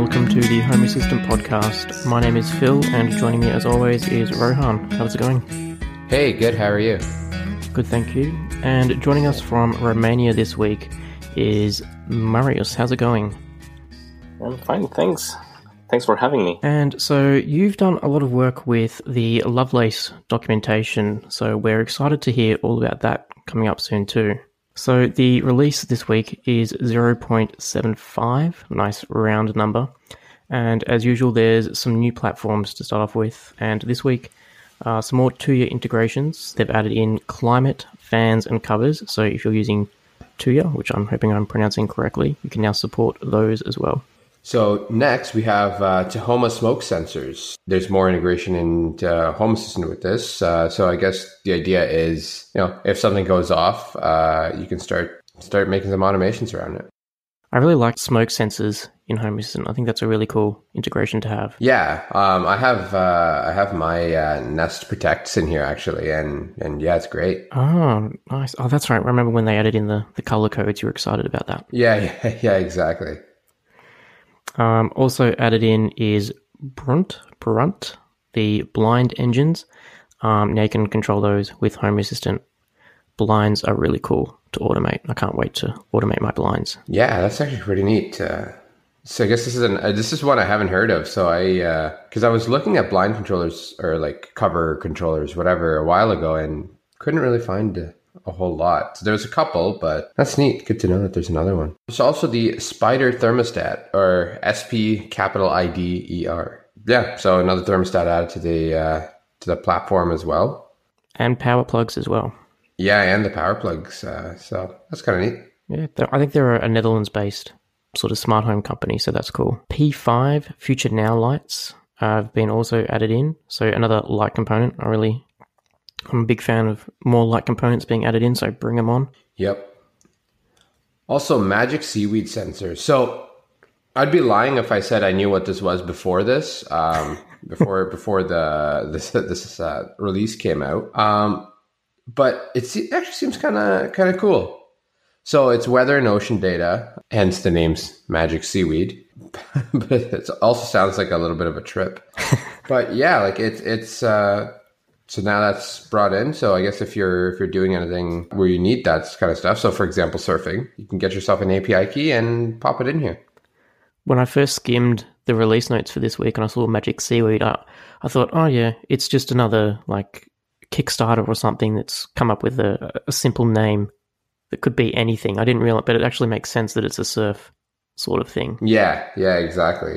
welcome to the Home Assistant podcast. My name is Phil, and joining me as always is Rohan. How's it going? Hey, good. How are you? Good, thank you. And joining us from Romania this week is Marius. How's it going? I'm fine, thanks. Thanks for having me. And so you've done a lot of work with the Lovelace documentation, so we're excited to hear all about that coming up soon too. So the release this week is 0.75, nice round number. And as usual, there's some new platforms to start off with. And this week, uh, some more Tuya integrations. They've added in climate, fans, and covers. So if you're using Tuya, which I'm hoping I'm pronouncing correctly, you can now support those as well. So next we have uh, Tahoma smoke sensors. There's more integration into Home Assistant with this. Uh, so I guess the idea is, you know, if something goes off, uh, you can start start making some automations around it. I really like smoke sensors in Home Assistant. I think that's a really cool integration to have. Yeah, um, I have uh, I have my uh, Nest Protects in here actually, and and yeah, it's great. Oh, nice. Oh, that's right. Remember when they added in the the color codes? You were excited about that. Yeah, yeah, yeah, exactly. Um, also added in is Brunt, Brunt, the blind engines. Um, now you can control those with Home Assistant. Blinds are really cool to automate. I can't wait to automate my blinds. Yeah, that's actually pretty neat. Uh, so I guess this is an uh, this is one I haven't heard of. So I because uh, I was looking at blind controllers or like cover controllers, whatever, a while ago, and couldn't really find a whole lot. So there's a couple, but that's neat. Good to know that there's another one. There's also the Spider thermostat or SP capital I D E R. Yeah, so another thermostat added to the uh, to the platform as well, and power plugs as well. Yeah, and the power plugs. Uh, so that's kind of neat. Yeah, I think they're a Netherlands-based sort of smart home company, so that's cool. P5 Future Now lights have been also added in, so another light component. I really I'm a big fan of more light components being added in, so bring them on. Yep. Also, magic seaweed sensor. So I'd be lying if I said I knew what this was before this, um, before before the this this uh, release came out. Um, but it actually seems kind of kind of cool. So it's weather and ocean data, hence the name's Magic Seaweed. but it also sounds like a little bit of a trip. but yeah, like it's it's uh, so now that's brought in. So I guess if you're if you're doing anything where you need that kind of stuff, so for example surfing, you can get yourself an API key and pop it in here. When I first skimmed the release notes for this week and I saw Magic Seaweed, I, I thought, oh yeah, it's just another like Kickstarter or something that's come up with a, a simple name that could be anything. I didn't realize, but it actually makes sense that it's a surf sort of thing. Yeah, yeah, exactly.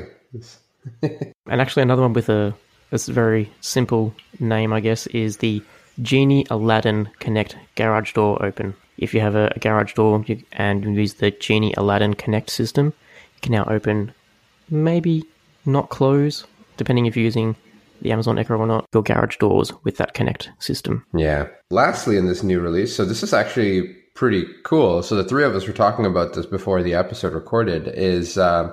and actually, another one with a this very simple name, I guess, is the Genie Aladdin Connect Garage Door Open. If you have a, a garage door and use the Genie Aladdin Connect system, you can now open, maybe not close, depending if you're using the Amazon Echo or not, your garage doors with that Connect system. Yeah. Lastly, in this new release, so this is actually pretty cool. So the three of us were talking about this before the episode recorded. Is uh,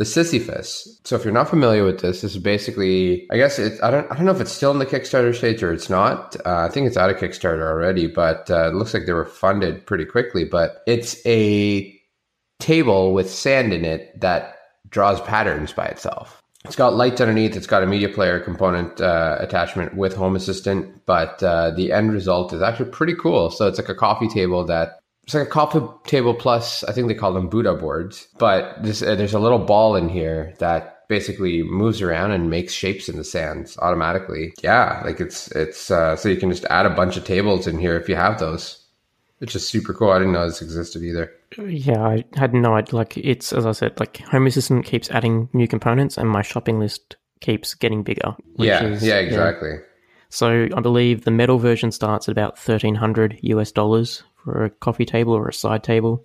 the Sisyphus. So if you're not familiar with this, this is basically, I guess it, I don't, I don't know if it's still in the Kickstarter stage or it's not. Uh, I think it's out of Kickstarter already, but uh, it looks like they were funded pretty quickly. But it's a table with sand in it that draws patterns by itself. It's got lights underneath. It's got a media player component uh, attachment with Home Assistant, but uh, the end result is actually pretty cool. So it's like a coffee table that it's like a coffee table plus i think they call them buddha boards but this, uh, there's a little ball in here that basically moves around and makes shapes in the sands automatically. Yeah like it's it's uh, so you can just add a bunch of tables in here if you have those which is super cool. I didn't know this existed either. Yeah i had no idea. Like it's as i said like home assistant keeps adding new components and my shopping list keeps getting bigger yeah is, yeah exactly. Yeah. so i believe the metal version starts at about 1300 us dollars for a coffee table or a side table.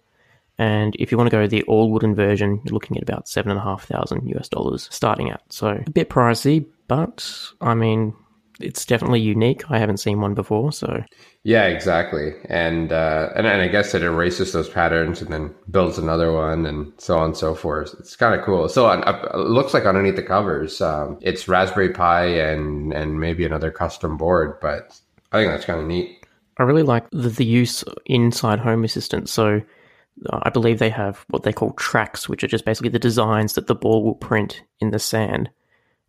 And if you want to go the all wooden version, you're looking at about seven and a half thousand US dollars starting out. So a bit pricey, but I mean, it's definitely unique. I haven't seen one before, so yeah, exactly. And uh, and, and I guess it erases those patterns and then builds another one, and so on and so forth. It's kind of cool. So uh, it looks like underneath the covers, um, it's Raspberry Pi and and maybe another custom board, but I think that's kind of neat. I really like the, the use inside Home Assistant. So uh, I believe they have what they call tracks, which are just basically the designs that the ball will print in the sand.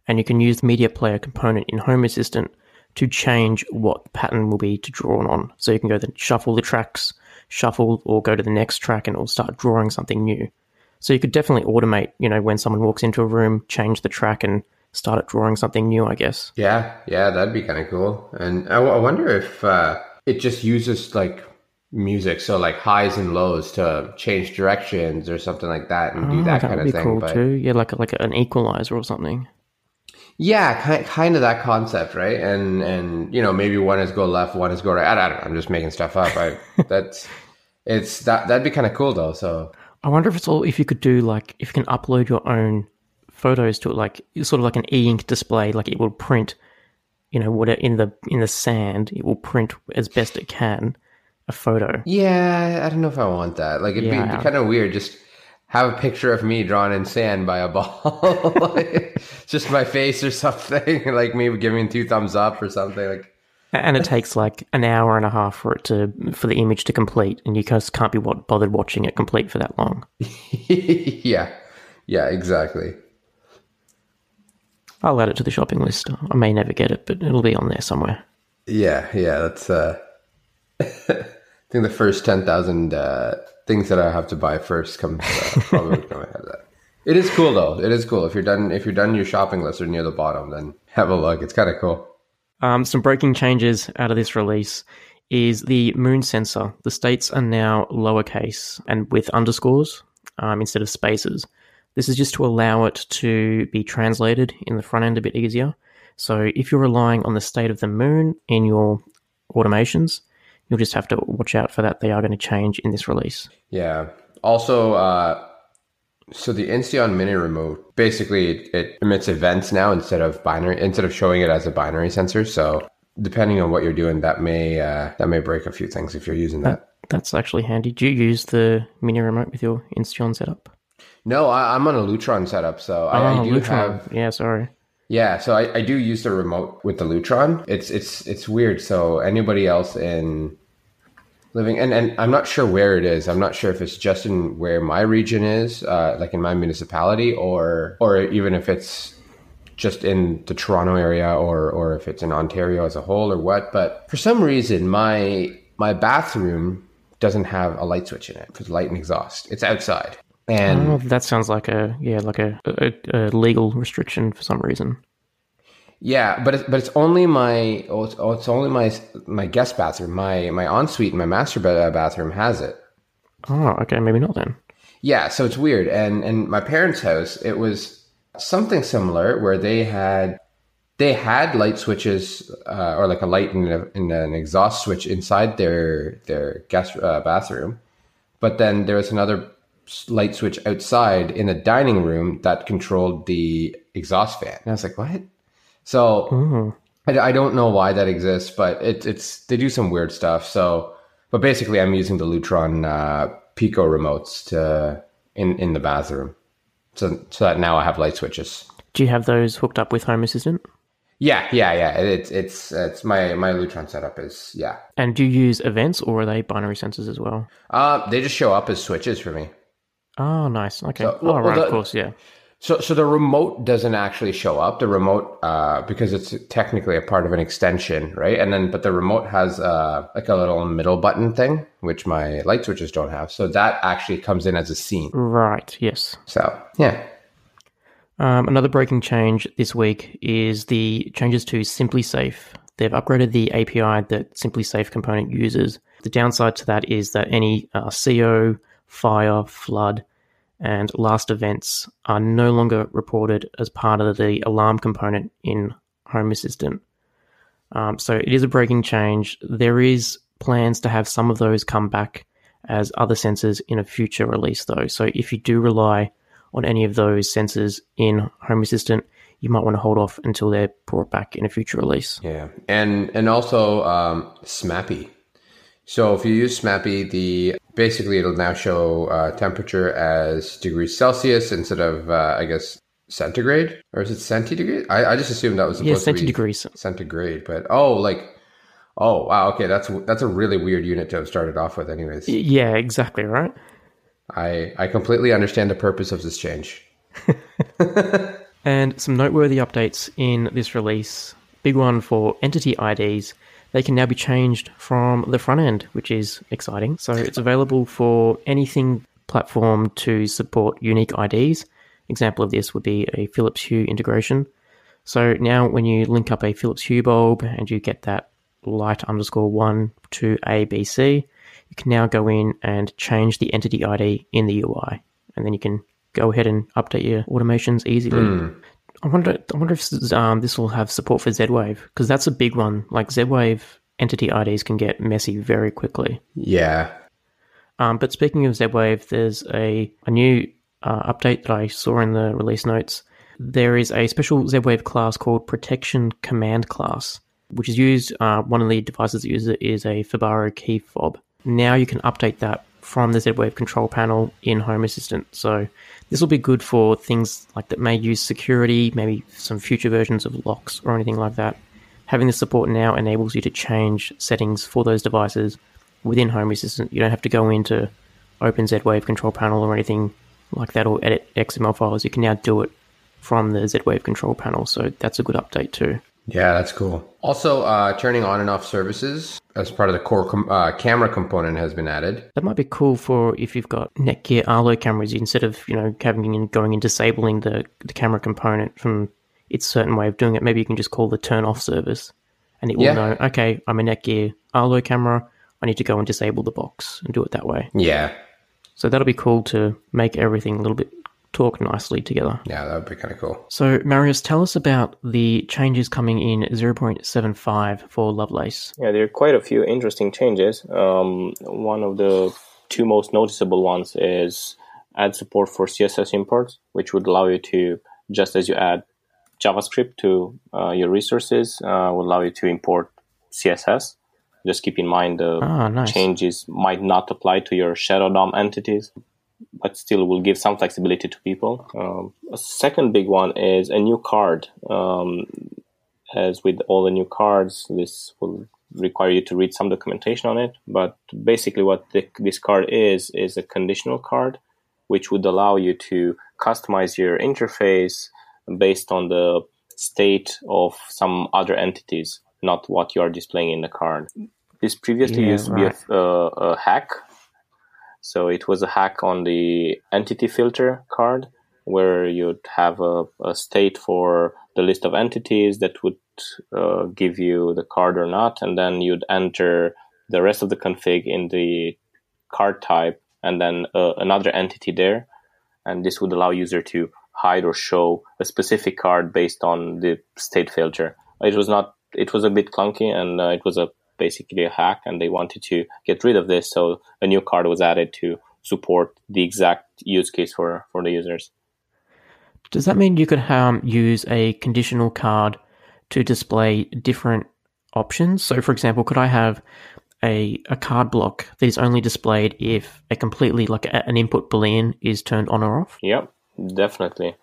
And you can use the media player component in Home Assistant to change what pattern will be to draw on. So you can go then shuffle the tracks, shuffle, or go to the next track, and it'll start drawing something new. So you could definitely automate, you know, when someone walks into a room, change the track and start it drawing something new, I guess. Yeah, yeah, that'd be kind of cool. And I, I wonder if uh, it just uses like music, so like highs and lows to change directions or something like that, and do Oh, that, that kind of be thing. cool but too. Yeah, like like an equalizer or something. yeah, kind kind of that concept, right? And and you know maybe one is go left, one is go right. I, I don't know. I'm just making stuff up. I that's it's that that'd be kind of cool though. So I wonder if it's all if you could do like if you can upload your own photos to it, like sort of like an e-ink display, like it will print, you know, what in the in the sand, it will print as best it can a photo. yeah, I don't know if I want that. Like it'd be, Yeah. be kind of weird. Just have a picture of me drawn in sand by a ball, like, just my face or something. Like me giving two thumbs up or something. Like And it takes like an hour and a half for it to for the image to complete, and you just can't be bothered watching it complete for that long. yeah, yeah, exactly. I'll add it to the shopping list. I may never get it, but it'll be on there somewhere. Yeah, yeah, that's uh I think the first 10,000 uh things that I have to buy first comes uh, probably have that. It is cool though. It is cool. If you're done if you're done your shopping list or near the bottom, then have a look. It's kind of cool. Um, some breaking changes out of this release is the moon sensor. The states are now lowercase and with underscores um, instead of spaces. This is just to allow it to be translated in the front end a bit easier. So if you're relying on the state of the moon in your automations, you'll just have to watch out for that. They are going to change in this release. Yeah. Also uh so the Insteon Mini remote basically it, it emits events now instead of binary instead of showing it as a binary sensor. So depending on what you're doing, that may uh, that may break a few things if you're using that. That's actually handy. Do you use the mini remote with your Insteon setup? No, I, I'm on a Lutron setup, so I, I Oh, do Lutron. have Yeah, sorry. Yeah, so I, I do use the remote with the Lutron. It's it's it's weird. So anybody else in living and, and I'm not sure where it is. I'm not sure if it's just in where my region is, uh, like in my municipality, or or even if it's just in the Toronto area or or if it's in Ontario as a whole or what. But for some reason my my bathroom doesn't have a light switch in it for the light and exhaust. It's outside. And Oh, that sounds like a yeah, like a, a, a legal restriction for some reason. Yeah, but it's, but it's only my oh, it's, oh, it's only my my guest bathroom. My my ensuite, my master bathroom has it. Oh, okay, maybe not then. Yeah, so it's weird. And and my parents' house, it was something similar where they had they had light switches uh, or like a light and, a, and an exhaust switch inside their their guest uh, bathroom, but then there was another light switch outside in the dining room that controlled the exhaust fan. And I was like, what? So Oh, I, I don't know why that exists, but it, it's they do some weird stuff. So, but basically, I'm using the Lutron uh, Pico remotes to in in the bathroom, so so that now I have light switches. do you have those hooked up with Home Assistant? Yeah, yeah, yeah. It's it's it's my my Lutron setup is yeah. And do you use events or are they binary sensors as well? Uh, they just show up as switches for me. Oh, nice. Okay. So- oh, well, right, the- of course, yeah. So, so the remote doesn't actually show up. The remote, uh, because it's technically a part of an extension, right? And then, but the remote has uh, like a little middle button thing, which my light switches don't have. So that actually comes in as a scene. Right, yes. So yeah, Um, another breaking change this week is the changes to SimpliSafe. They've upgraded the API that SimpliSafe component uses. The downside to that is that any uh, CO, fire, flood, and last events are no longer reported as part of the alarm component in Home Assistant. Um, so it is a breaking change. There is plans to have some of those come back as other sensors in a future release, though. So if you do rely on any of those sensors in Home Assistant, you might want to hold off until they're brought back in a future release. yeah, and and also um, Smappee. So if you use Smappee, the basically it'll now show uh, temperature as degrees Celsius instead of uh, I guess centigrade or is it centigrade? I, I just assumed that was Yeah, supposed to be centigrade, but oh, like oh wow, okay, that's that's a really weird unit to have started off with, anyways. Yeah, exactly right. I I completely understand the purpose of this change. and some noteworthy updates in this release. Big one for entity IDs. They can now be changed from the front end, which is exciting. So it's available for anything platform to support unique IDs. Example of this would be a Philips Hue integration. So now when you link up a Philips Hue bulb and you get that light underscore one to ABC, you can now go in and change the entity ID in the UI. And then you can go ahead and update your automations easily. Mm. I wonder, I wonder if um, this will have support for Z-Wave because that's a big one. Like Z-Wave entity IDs can get messy very quickly. Yeah. Um, but speaking of Z-Wave, there's a, a new uh, update that I saw in the release notes. There is a special Z-Wave class called Protection Command class, which is used. Uh, one of the devices that uses it is a Fibaro key fob. Now you can update that from the Z-Wave control panel in Home Assistant. So this will be good for things like that may use security, maybe some future versions of locks or anything like that. Having this support now enables you to change settings for those devices within Home Assistant. You don't have to go into Open Z-Wave control panel or anything like that or edit XML files. You can now do it from the Z-Wave control panel. So that's a good update too. Yeah, that's cool. Also, uh, turning on and off services as part of the core com- uh, camera component has been added. That might be cool for if you've got Netgear Arlo cameras. Instead of you know having and going and disabling the the camera component from its certain way of doing it, maybe you can just call the turn off service, and it will Yeah. know. Okay, I'm a Netgear Arlo camera. I need to go and disable the box and do it that way. Yeah. So that'll be cool to make everything a little bit talk nicely together. Yeah, that would be kind of cool. So, Marius, tell us about the changes coming in 0.75 for Lovelace. Yeah, there are quite a few interesting changes. Um, one of the two most noticeable ones is add support for CSS imports, which would allow you to, just as you add JavaScript to uh, your resources, uh, will allow you to import CSS. Just keep in mind the Ah, nice. changes might not apply to your Shadow DOM entities, but still will give some flexibility to people. Um, a second big one is a new card. Um, as with all the new cards, this will require you to read some documentation on it. But basically, what the, this card is is a conditional card, which would allow you to customize your interface based on the state of some other entities, not what you are displaying in the card. This previously Yeah, used to right. be a, a, a hack. So it was a hack on the entity filter card where you'd have a, a state for the list of entities that would uh, give you the card or not, and then you'd enter the rest of the config in the card type and then uh, another entity there, and this would allow user to hide or show a specific card based on the state filter. It was not. It was a bit clunky, and uh, it was a basically a hack, and they wanted to get rid of this, so a new card was added to support the exact use case for for the users. Does that mean you could um, use a conditional card to display different options? So, for example, could I have a, a card block that is only displayed if a completely, like a, an input boolean is turned on or off? Yep, definitely.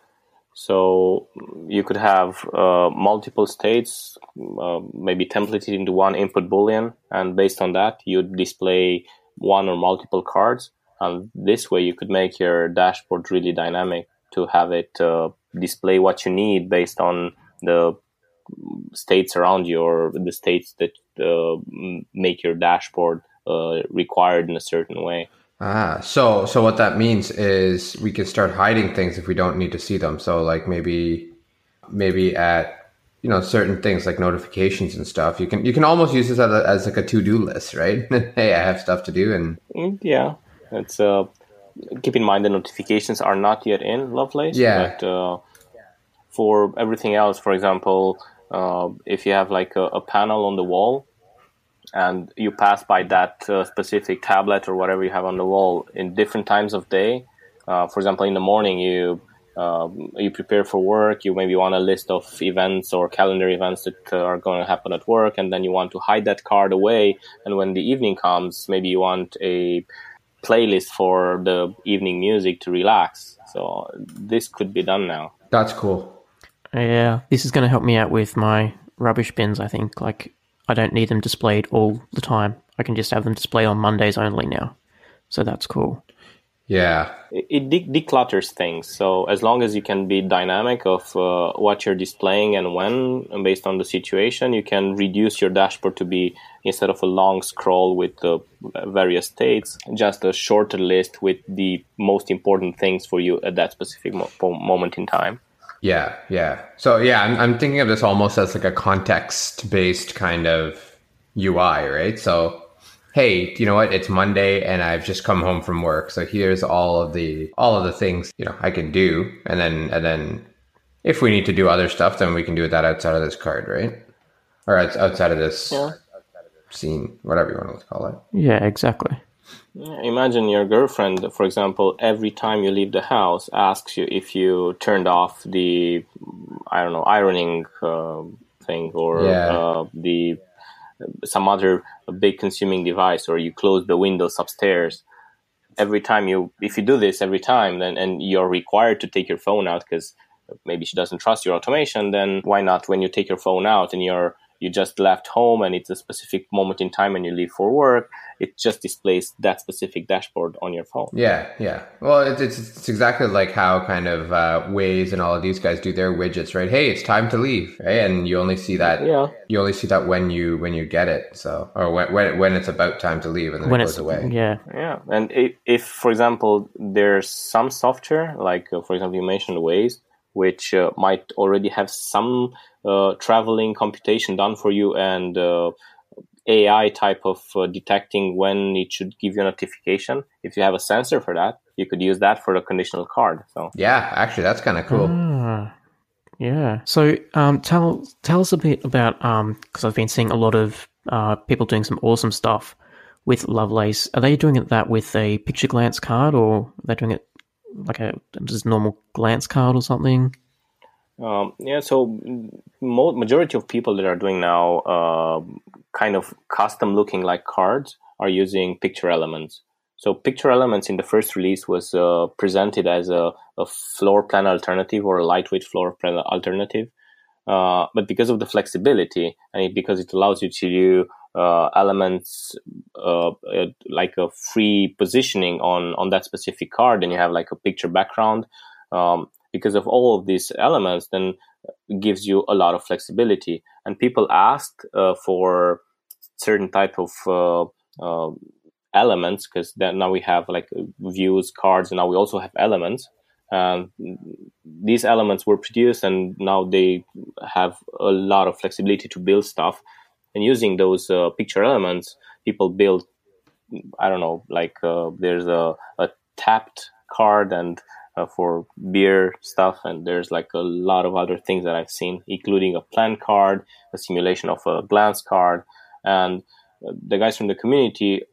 So you could have uh, multiple states, uh, maybe templated into one input boolean, and based on that, you'd display one or multiple cards. And this way, you could make your dashboard really dynamic to have it uh, display what you need based on the states around you or the states that uh, make your dashboard uh, required in a certain way. Ah, so so what that means is we can start hiding things if we don't need to see them. So like maybe maybe at you know certain things like notifications and stuff, you can you can almost use this as, a, as like a to do list, right? hey, I have stuff to do, and Mm, Yeah, it's uh, keep in mind the notifications are not yet in Lovelace. Yeah. But uh, for everything else, for example, uh, if you have like a, a panel on the wall and you pass by that uh, specific tablet or whatever you have on the wall in different times of day, uh, for example, in the morning you um, you prepare for work, you maybe want a list of events or calendar events that uh, are going to happen at work, and then you want to hide that card away. And when the evening comes, maybe you want a playlist for the evening music to relax. So this could be done now. that's cool. Yeah, this is going to help me out with my rubbish bins, I think. Like, I don't need them displayed all the time. I can just have them displayed on Mondays only now. So that's cool. Yeah. It, it de- declutters things. So as long as you can be dynamic of uh, what you're displaying and when, and based on the situation, you can reduce your dashboard to be instead of a long scroll with the various states, just a shorter list with the most important things for you at that specific mo- moment in time. Yeah, yeah. So yeah, I'm, I'm thinking of this almost as like a context based kind of UI, right? So hey, you know what? It's Monday and I've just come home from work. So here's all of the all of the things, you know, I can do. And then and then if we need to do other stuff, then we can do that outside of this card, right? Or outside of this yeah. scene, whatever you want to call it. Yeah, exactly. Imagine your girlfriend, for example, every time you leave the house, asks you if you turned off the, I don't know, ironing uh, thing or yeah. uh, the some other big consuming device or you close the windows upstairs every time you if you do this every time then and you're required to take your phone out because maybe she doesn't trust your automation then why not when you take your phone out and you're you just left home and it's a specific moment in time and you leave for work it just displays that specific dashboard on your phone. Yeah yeah. Well it's, it's, it's exactly like how kind of uh, waze and all of these guys do their widgets right? Hey it's time to leave right? And you only see that yeah. you only see that when you when you get it so or when when, when it's about time to leave and then when it goes away. yeah. Yeah and if, if for example there's some software like uh, for example you mentioned waze which uh, might already have some uh, traveling computation done for you and uh, AI type of uh, detecting when it should give you a notification. If you have a sensor for that, you could use that for a conditional card. So yeah, actually, that's kind of cool. Ah, yeah. So um, tell tell us a bit about because um, I've been seeing a lot of uh, people doing some awesome stuff with Lovelace. Are they doing it that with a picture glance card, or are they doing it like a just normal glance card or something? Um, yeah, so mo- majority of people that are doing now uh, kind of custom looking like cards are using picture elements. So picture elements in the first release was uh, presented as a, a, floor plan alternative or a lightweight floor plan alternative. Uh, but because of the flexibility and it, because it allows you to do uh, elements uh, like a free positioning on on that specific card, and you have like a picture background. Um, because of all of these elements, then gives you a lot of flexibility. And people asked uh, for certain type of uh, uh, elements because then now we have like views, cards, and now we also have elements. And these elements were produced, and now they have a lot of flexibility to build stuff. And using those uh, picture elements, people build. I don't know, like uh, there's a, a tapped card and uh, for beer stuff, and there's like a lot of other things that I've seen, including a plan card, a simulation of a glance card, and uh, the guys from the community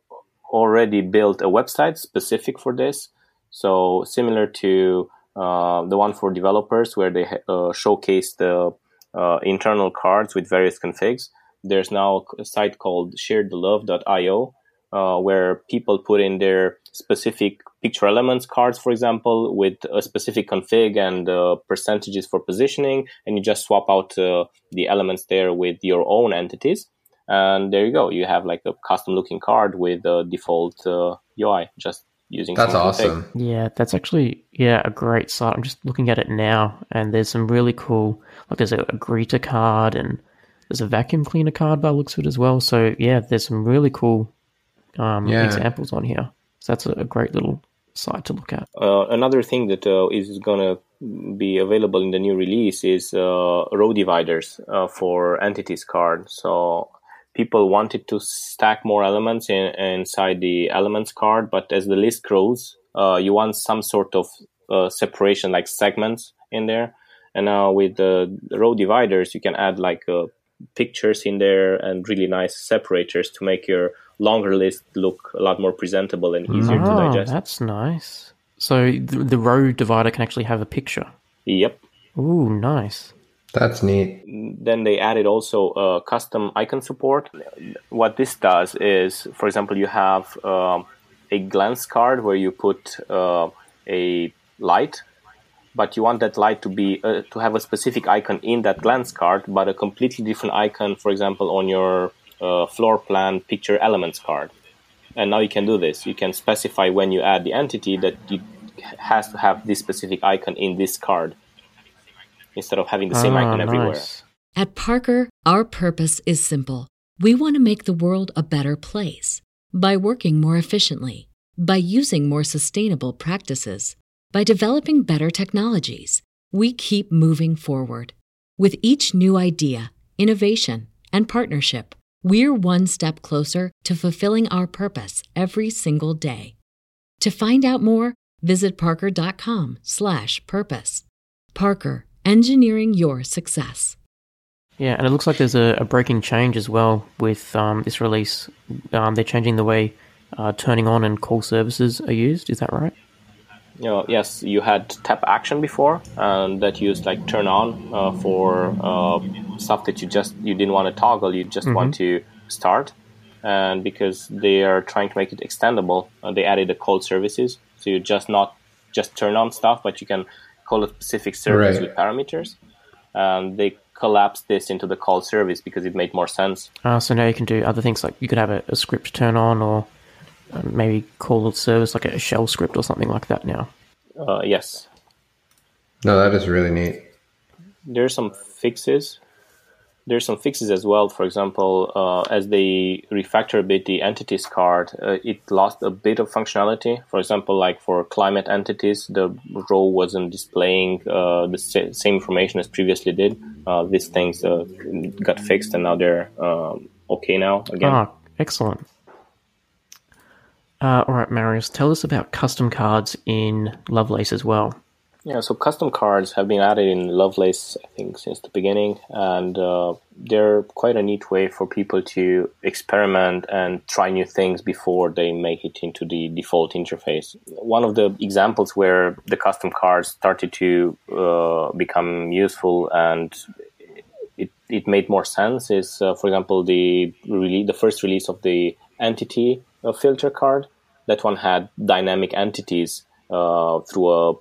already built a website specific for this. So similar to uh, the one for developers, where they uh, showcase the uh, internal cards with various configs. There's now a site called sharethelove.io uh, where people put in their specific picture elements cards, for example, with a specific config and uh, percentages for positioning, and you just swap out uh, the elements there with your own entities. And there you go. You have like a custom looking card with the default UI, uh, just using that's awesome config. yeah that's actually yeah a great site i'm just looking at it now and there's some really cool like there's a, a greeter card and there's a vacuum cleaner card by looks of it as well so yeah there's some really cool um, yeah. examples on here. So that's a great little site to look at. Uh, another thing that uh, is going to be available in the new release is uh, row dividers uh, for entities card. So people wanted to stack more elements in, inside the elements card, but as the list grows, uh, you want some sort of uh, separation, like segments in there. And now with the row dividers, you can add like pictures in there and really nice separators to make your longer list look a lot more presentable and easier oh, to digest. That's nice. So the, the row divider can actually have a picture. Yep. Ooh, nice. That's neat. Then they added also uh, custom icon support. What this does is, for example, you have uh, a glance card where you put uh, a light, but you want that light to be uh, to have a specific icon in that glance card, but a completely different icon, for example, on your uh, floor plan picture elements card. and now you can do this. You can specify when you add the entity that it has to have this specific icon in this card instead of having the same Ah, icon everywhere. At Parker, our purpose is simple. We want to make the world a better place by working more efficiently, by using more sustainable practices, by developing better technologies. We keep moving forward. With each new idea, innovation, and partnership, we're one step closer to fulfilling our purpose every single day. To find out more, visit parker.com/purpose. Parker, engineering your success. Yeah, and it looks like there's a, a breaking change as well with um, this release. Um, they're changing the way uh, turning on and call services are used. Is that right? You know, yes, you had tap action before, and that used like turn on uh, for uh, stuff that you just you didn't want to toggle, you just want to start. And because they are trying to make it extendable, uh, they added the call services, so you just not just turn on stuff, but you can call a specific service Right. with parameters. And they collapsed this into the call service because it made more sense. Uh, so now you can do other things like you could have a, a script turn on or maybe call a service like a shell script or something like that now. Uh, yes, No, that is really neat. there's some fixes. There's some fixes as well. For example, uh, as they refactor a bit the entities card, uh, it lost a bit of functionality. For example, like for climate entities, the row wasn't displaying uh, the sa- same information as previously did. Uh, these things uh, got fixed, and now they're um, okay now again. Ah, excellent. Uh, all right, Marius, tell us about custom cards in Lovelace as well. Yeah, so custom cards have been added in Lovelace, I think, since the beginning, and uh, they're quite a neat way for people to experiment and try new things before they make it into the default interface. One of the examples where the custom cards started to uh, become useful and it, it made more sense is, uh, for example, the rele- the first release of the entity uh, filter card. That one had dynamic entities uh, through a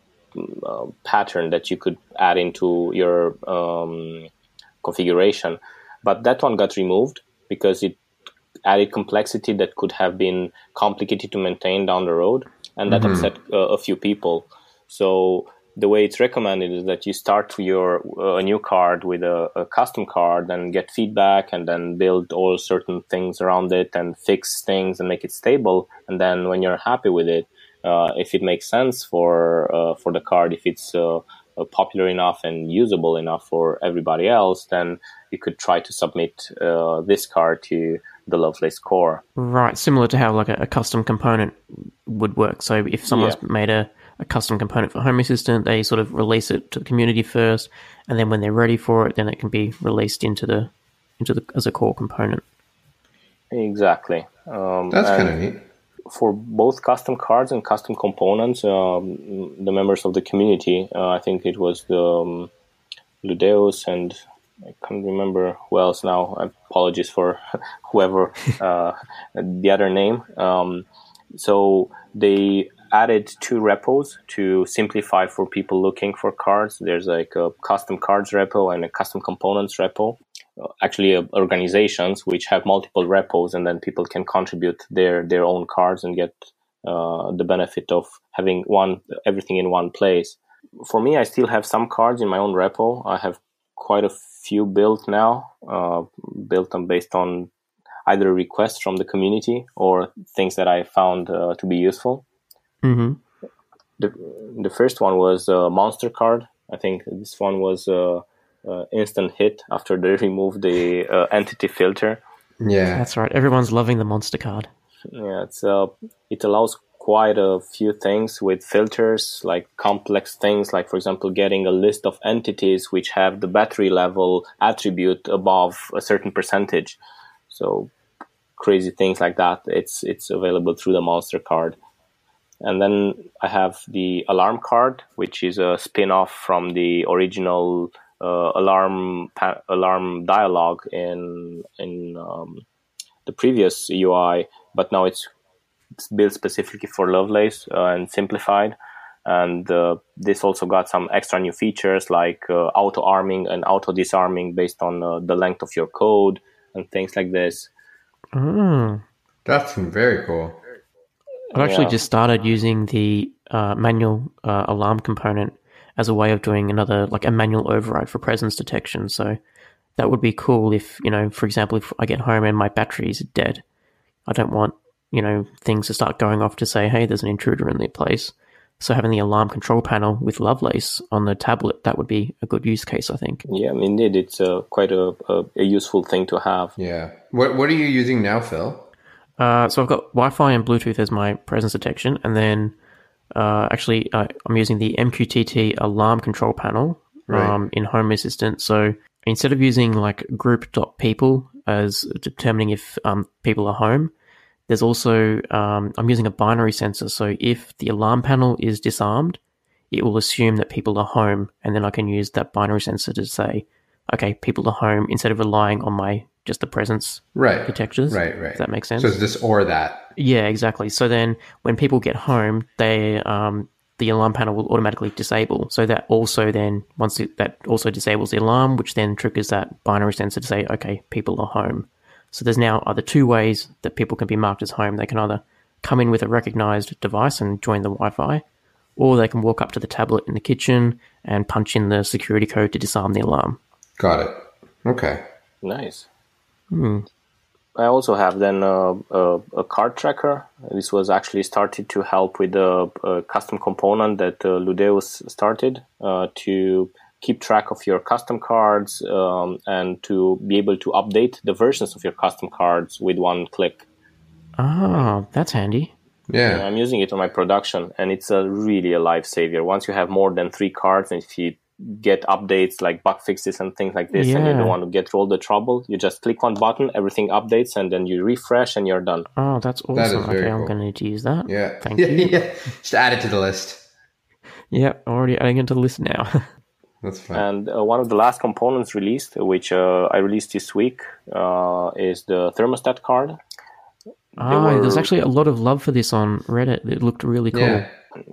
uh, pattern that you could add into your um, configuration. But that one got removed because it added complexity that could have been complicated to maintain down the road, and that upset uh, a few people. So the way it's recommended is that you start your uh, a new card with a, a custom card and get feedback, and then build all certain things around it and fix things and make it stable. And then when you're happy with it, uh, if it makes sense for uh, for the card, if it's uh, uh, popular enough and usable enough for everybody else, then you could try to submit uh, this card to the Lovelace core. Right, similar to how like a, a custom component would work. So if someone's Yeah. made a, a custom component for Home Assistant, they sort of release it to the community first, and then when they're ready for it, then it can be released into the into the as a core component. Exactly. Um, That's kind of neat. for both custom cards and custom components, um, the members of the community, uh, I think it was the um, Ludeeus and I can't remember who else now. Apologies for whoever uh, the other name. Um, so they added two repos to simplify for people looking for cards. There's like a custom cards repo and a custom components repo actually uh, organizations which have multiple repos and then people can contribute their their own cards and get uh, the benefit of having one everything in one place. For me i still have some cards in my own repo. I have quite a few built now uh, built on based on either requests from the community or things that i found uh, to be useful hmm the, the first one was a monster card i think this one was uh, uh, instant hit after they removed the uh, entity filter. Yeah. That's right. Everyone's loving the monster card. Yeah, it's uh, it allows quite a few things with filters, like complex things, like for example, getting a list of entities which have the battery level attribute above a certain percentage. So crazy things like that. It's it's available through the monster card. And then I have the alarm card, which is a spin-off from the original uh, alarm pa- alarm dialogue in in um, the previous UI, but now it's, it's built specifically for Lovelace uh, and simplified. And uh, this also got some extra new features like uh, auto arming and auto disarming based on uh, the length of your code and things like this. Mm. That's very cool. I've actually Yeah. just started using the uh, manual uh, alarm component as a way of doing another, like a manual override for presence detection. So that would be cool if, you know, for example, if I get home and my battery is dead, I don't want, you know, things to start going off to say, hey, there's an intruder in the place. So having the alarm control panel with Lovelace on the tablet, that would be a good use case, I think. Yeah, indeed, it's uh, quite a, a, a useful thing to have. Yeah. What What are you using now, Phil? Uh, so I've got Wi-Fi and Bluetooth as my presence detection, and then uh, actually uh, I'm using the MQTT alarm control panel Right. um, in Home Assistant. So instead of using like group.people as determining if um, people are home, there's also um, I'm using a binary sensor. So if the alarm panel is disarmed, it will assume that people are home, and then I can use that binary sensor to say, okay, people are home, instead of relying on my just the presence Right. detectors. Right. Right. Does that make sense? So it's this or that. Yeah, exactly. So then when people get home, they um, the alarm panel will automatically disable. So that also then once it, that also disables the alarm, which then triggers that binary sensor to say, okay, people are home. So there's now either two ways that people can be marked as home. They can either come in with a recognized device and join the Wi-Fi, or they can walk up to the tablet in the kitchen and punch in the security code to disarm the alarm. Got it. Okay. Nice. Hmm. I also have then uh, a, a card tracker. This was actually started to help with the uh, custom component that uh, Ludeeus started uh, to keep track of your custom cards um, and to be able to update the versions of your custom cards with one click. Ah, that's handy. Yeah. I'm using it on my production, and it's a really a life lifesaver. Once you have more than three cards, and if you get updates like bug fixes and things like this, and you don't want to get through all the trouble, you just click one button, everything updates, and then you refresh, and you're done. Oh, that's awesome. That is very okay, I'm going to need to use that. Yeah. Thank yeah, you. Yeah. Just add it to the list. Yep, already adding it to the list now. That's fine. And uh, one of the last components released, which uh, I released this week, uh, is the thermostat card. ah, there's actually a lot of love for this on Reddit. It looked really cool. yeah.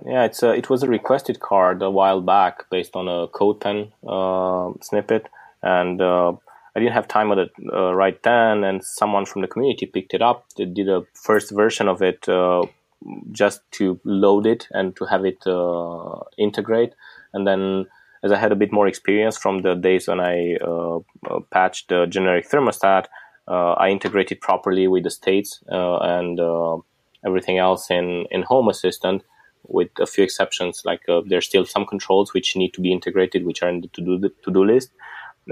Yeah, it's a, it was a requested card a while back based on a CodePen uh, snippet, and uh, I didn't have time at it uh, right then. And someone from the community picked it up. They did a first version of it uh, just to load it and to have it uh, integrate. And then, as I had a bit more experience from the days when I uh, patched the generic thermostat, I integrated properly with the states and everything else in in Home Assistant with a few exceptions. Like uh, there's still some controls which need to be integrated, which are in the to do to do list.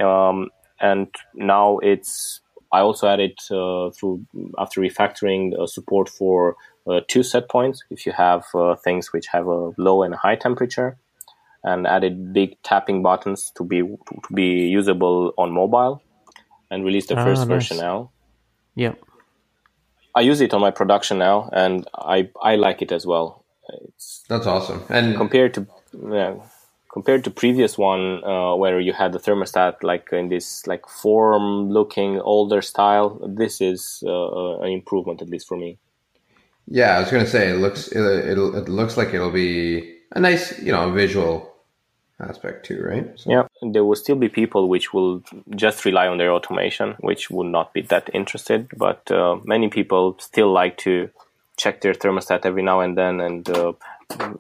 Um, and now it's I also added uh, through after refactoring uh, support for uh, two set points if you have uh, things which have a low and a high temperature, and added big tapping buttons to be to be usable on mobile, and released the Ah, first nice. version now. Yeah. I use it on my production now, and I I like it as well. It's That's awesome. And compared to yeah, compared to previous one uh, where you had the thermostat like in this like form looking older style. This is uh, an improvement at least for me. yeah, I was gonna say it looks it, it'll it looks like it'll be a nice you know visual aspect too, right? So, Yeah, there will still be people which will just rely on their automation, which would not be that interested. But uh, many people still like to check their thermostat every now and then and uh,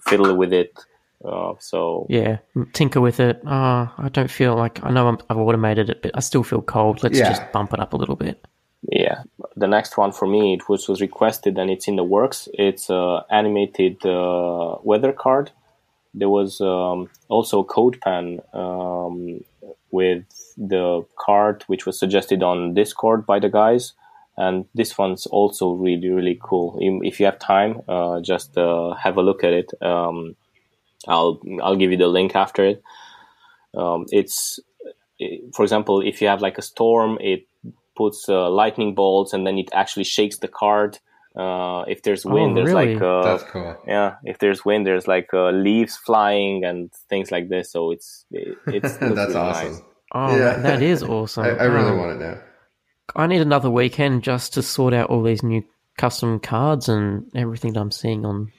fiddle with it. Uh, so Yeah. Tinker with it. Ah, I don't feel like I know I'm, I've automated it, but I still feel cold. Let's Yeah. just bump it up a little bit. yeah, the next one for me, it was was requested and it's in the works. It's a animated uh, weather card. There was um, also a CodePen um, with the card, which was suggested on Discord by the guys. And this one's also really, really cool. If you have time, uh, just uh, have a look at it. Um, I'll I'll give you the link after it. Um, it's, i- for example, if you have like a storm, it puts uh, lightning bolts and then it actually shakes the card. Uh, if there's wind, Oh, there's really? like uh, that's cool. yeah. If there's wind, there's like uh, leaves flying and things like this. So it's it, it's that's really awesome. nice. Oh, Yeah. that is awesome. I, I really Oh, want it now. I need another weekend just to sort out all these new custom cards and everything that I'm seeing on.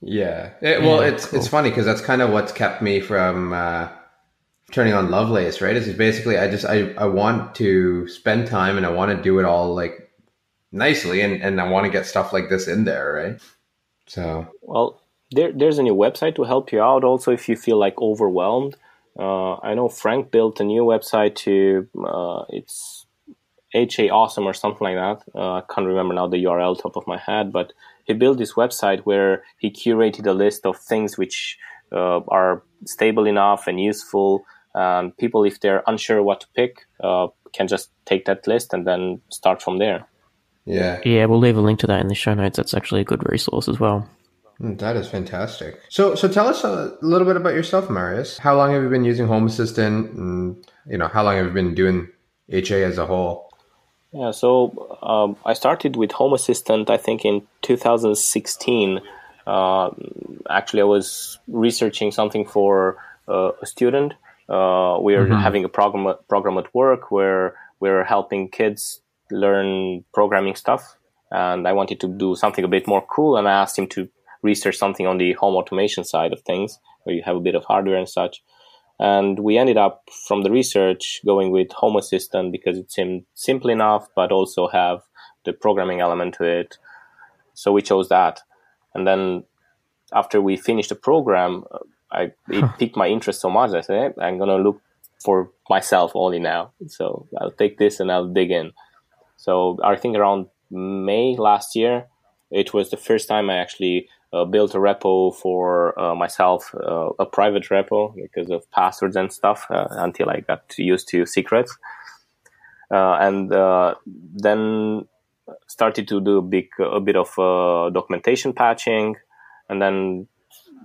Yeah. It- well, Yeah, it's cool. it's funny because that's kind of what's kept me from uh, turning on Lovelace, right? Is basically I just I I want to spend time and I want to do it all like nicely, and and I want to get stuff like this in there, right? So well, there there's a new website to help you out. Also, if you feel like overwhelmed, uh, I know Frank built a new website to uh, it's HA Awesome or something like that. Uh, I can't remember now the URL top of my head, but he built this website where he curated a list of things which uh, are stable enough and useful. And people, if they're unsure what to pick, uh, can just take that list and then start from there. Yeah. Yeah, we'll leave a link to that in the show notes. That's actually a good resource as well. Hmm, that is fantastic. So, so tell us a little bit about yourself, Marius. How long have you been using Home Assistant, and you know, how long have you been doing HA as a whole? Yeah, so um, I started with Home Assistant, I think, in 2016. Uh, actually, I was researching something for uh, a student. Uh, we are mm-hmm. having a program program at work where we're helping kids learn programming stuff, and I wanted to do something a bit more cool. And I asked him to research something on the home automation side of things, where you have a bit of hardware and such. And we ended up from the research going with Home Assistant because it seemed simple enough, but also have the programming element to it. So we chose that. And then after we finished the program, I, it piqued my interest so much. I said, hey, I'm going to look for myself only now. So I'll take this and I'll dig in. So I think around May last year, it was the first time I actually uh, built a repo for uh, myself, uh, a private repo because of passwords and stuff uh, until I got used to secrets. Uh, and uh, then started to do a big, a bit of documentation patching. And then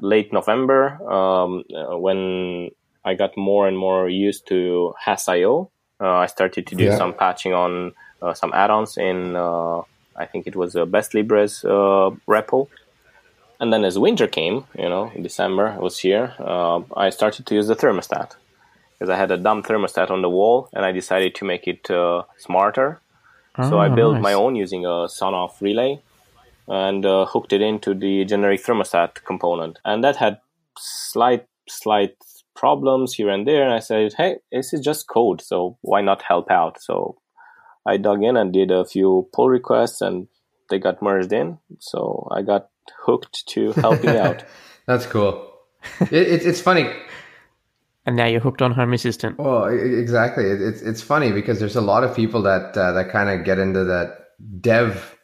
late November, um, when I got more and more used to Hass.io, I started to do yeah. some patching on some add-ons in, I think it was a Best Libres repo and then as winter came, you know, in December I was here, uh, I started to use the thermostat because I had a dumb thermostat on the wall, and I decided to make it uh, smarter. Oh, so I ah, built nice. my own using a Sonoff relay and uh, hooked it into the generic thermostat component, and that had slight slight problems here and there. And I said, hey, this is just code, so why not help out? So I dug in and did a few pull requests, and they got merged in. So I got hooked to helping out. That's cool. It, it, it's funny. And now you're hooked on Home Assistant. Well, exactly. It, it's it's funny because there's a lot of people that uh, that kind of get into that dev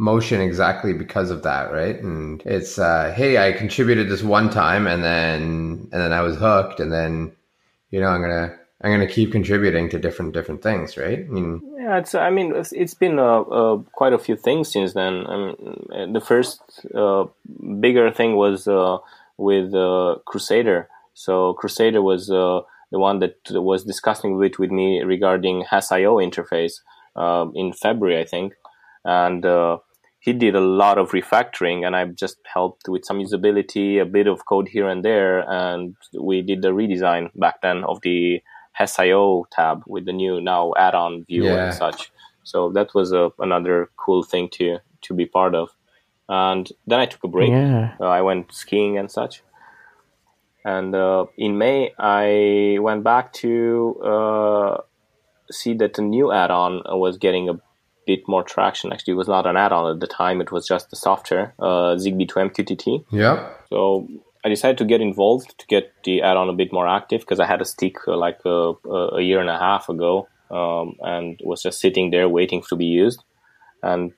motion exactly because of that, right? And it's uh, hey, I contributed this one time, and then and then I was hooked, and then you know I'm gonna I'm gonna keep contributing to different different things, right? I mean, yeah, it's. I mean, it's, it's been uh, uh, quite a few things since then. I mean, the first uh, bigger thing was uh, with uh, Crusader. So Crusader was uh, the one that was discussing with with me regarding Hass.io interface in February, I think, and he did a lot of refactoring, and I just helped with some usability, a bit of code here and there, and we did the redesign back then of the Hass.io tab with the new now add-on view yeah. and such. So that was a, another cool thing to to be part of. And then I took a break. Yeah. Uh, I went skiing and such. And uh, in May, I went back to uh, see that the new add-on was getting a bit more traction. Actually, it was not an add-on at the time; it was just the software, uh, Zigbee to MQTT. Yeah. So I decided to get involved to get the add-on a bit more active because I had a stick uh, like a, a, year and a half ago um, and was just sitting there waiting to be used. And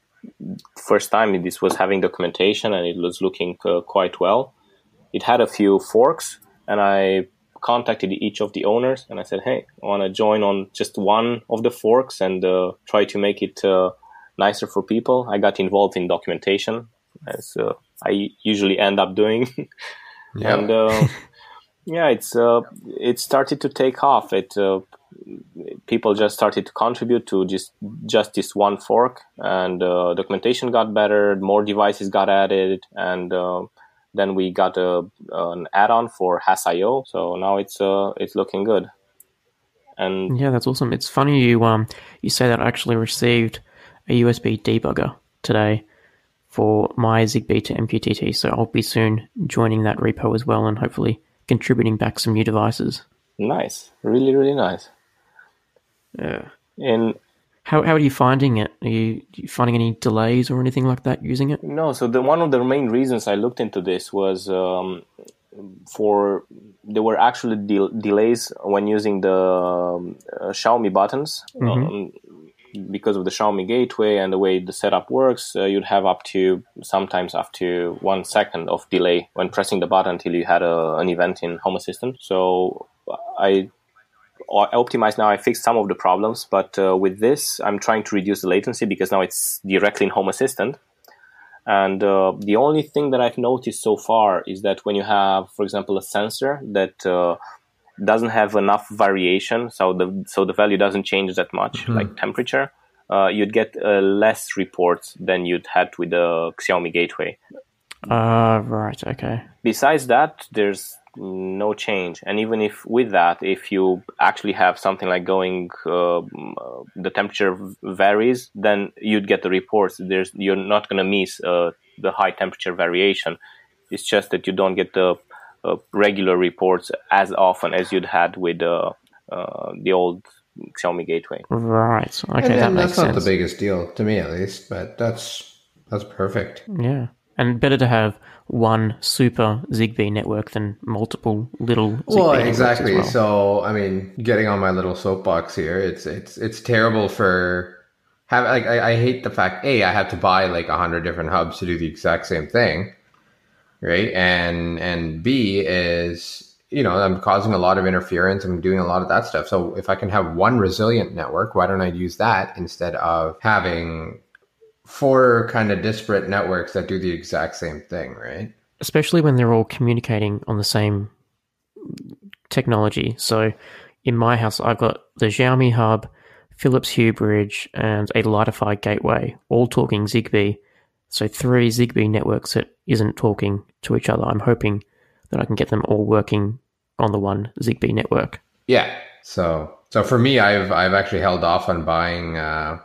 first time this was having documentation and it was looking uh, quite well. It had a few forks and I contacted each of the owners and I said, "Hey, I want to join on just one of the forks and uh, try to make it uh, nicer for people." I got involved in documentation as uh, I usually end up doing. yeah. and uh, yeah, it's uh, it started to take off. It uh, people just started to contribute to just just this one fork, and uh, documentation got better. More devices got added, and uh, then we got a, an add-on for Hass.io. So now it's uh, it's looking good. And yeah, that's awesome. It's funny you um you say that I actually received a USB debugger today for my Zigbee to MQTT. So I'll be soon joining that repo as well and hopefully contributing back some new devices. Nice. Really, really nice. Yeah. And How how are you finding it? Are you, are you finding any delays or anything like that using it? No. So the one of the main reasons I looked into this was um, for there were actually de- delays when using the um, uh, Xiaomi buttons. Um, because of the Xiaomi gateway and the way the setup works, uh, you'd have up to sometimes up to one second of delay when pressing the button until you had a, an event in Home Assistant. So I optimized now. I fixed some of the problems, but uh, with this, I'm trying to reduce the latency because now it's directly in Home Assistant. And uh, the only thing that I've noticed so far is that when you have, for example, a sensor that uh, doesn't have enough variation, so the so the value doesn't change that much, like temperature, uh, you'd get uh, less reports than you'd had with the Xiaomi gateway. Uh, right, okay. Besides that, there's no change. And even if with that, if you actually have something like going, uh, the temperature varies, then you'd get the reports. There's you're not going to miss uh, the high temperature variation. It's just that you don't get the uh, regular reports as often as you'd had with uh, uh, the old Xiaomi gateway. Right, okay, and, that and makes that's not sense. the biggest deal to me, at least. But that's that's perfect. Yeah. And better to have one super ZigBee network than multiple little ZigBee well, networks as exactly. well. So, I mean, getting on my little soapbox here, it's it's it's terrible for have like I, I hate the fact a I have to buy like a hundred different hubs to do the exact same thing, right? And and b is you know I'm causing a lot of interference. I'm doing a lot of that stuff. So if I can have one resilient network, why don't I use that instead of having four kind of disparate networks that do the exact same thing, right? especially when they're all communicating on the same technology. So in my house, I've got the Xiaomi hub, Philips Hue bridge, and a Lightify gateway, all talking ZigBee. So three ZigBee networks that isn't talking to each other. I'm hoping that I can get them all working on the one ZigBee network. Yeah. So so for me, I've I've actually held off on buying uh,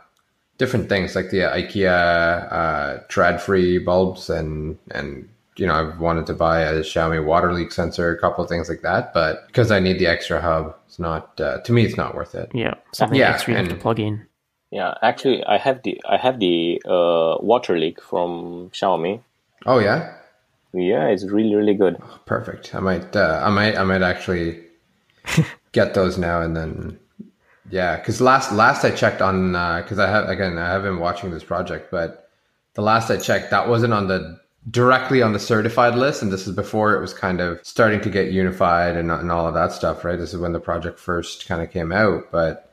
different things like the IKEA uh, Tradfri bulbs and and you know I've wanted to buy a Xiaomi water leak sensor, a couple of things like that, but because I need the extra hub, it's not uh, to me. It's not worth it. Yeah, something Yeah, extra you have to plug in. Yeah, actually, I have the I have the uh, water leak from Xiaomi. Oh yeah, Yeah, it's really really good. perfect. I might uh, I might I might actually get those now and then. Yeah, because last last I checked on because I have again I have been watching this project, but the last I checked that wasn't on the directly on the certified list, and this is before it was kind of starting to get unified and, and all of that stuff. Right, this is when the project first kind of came out, but.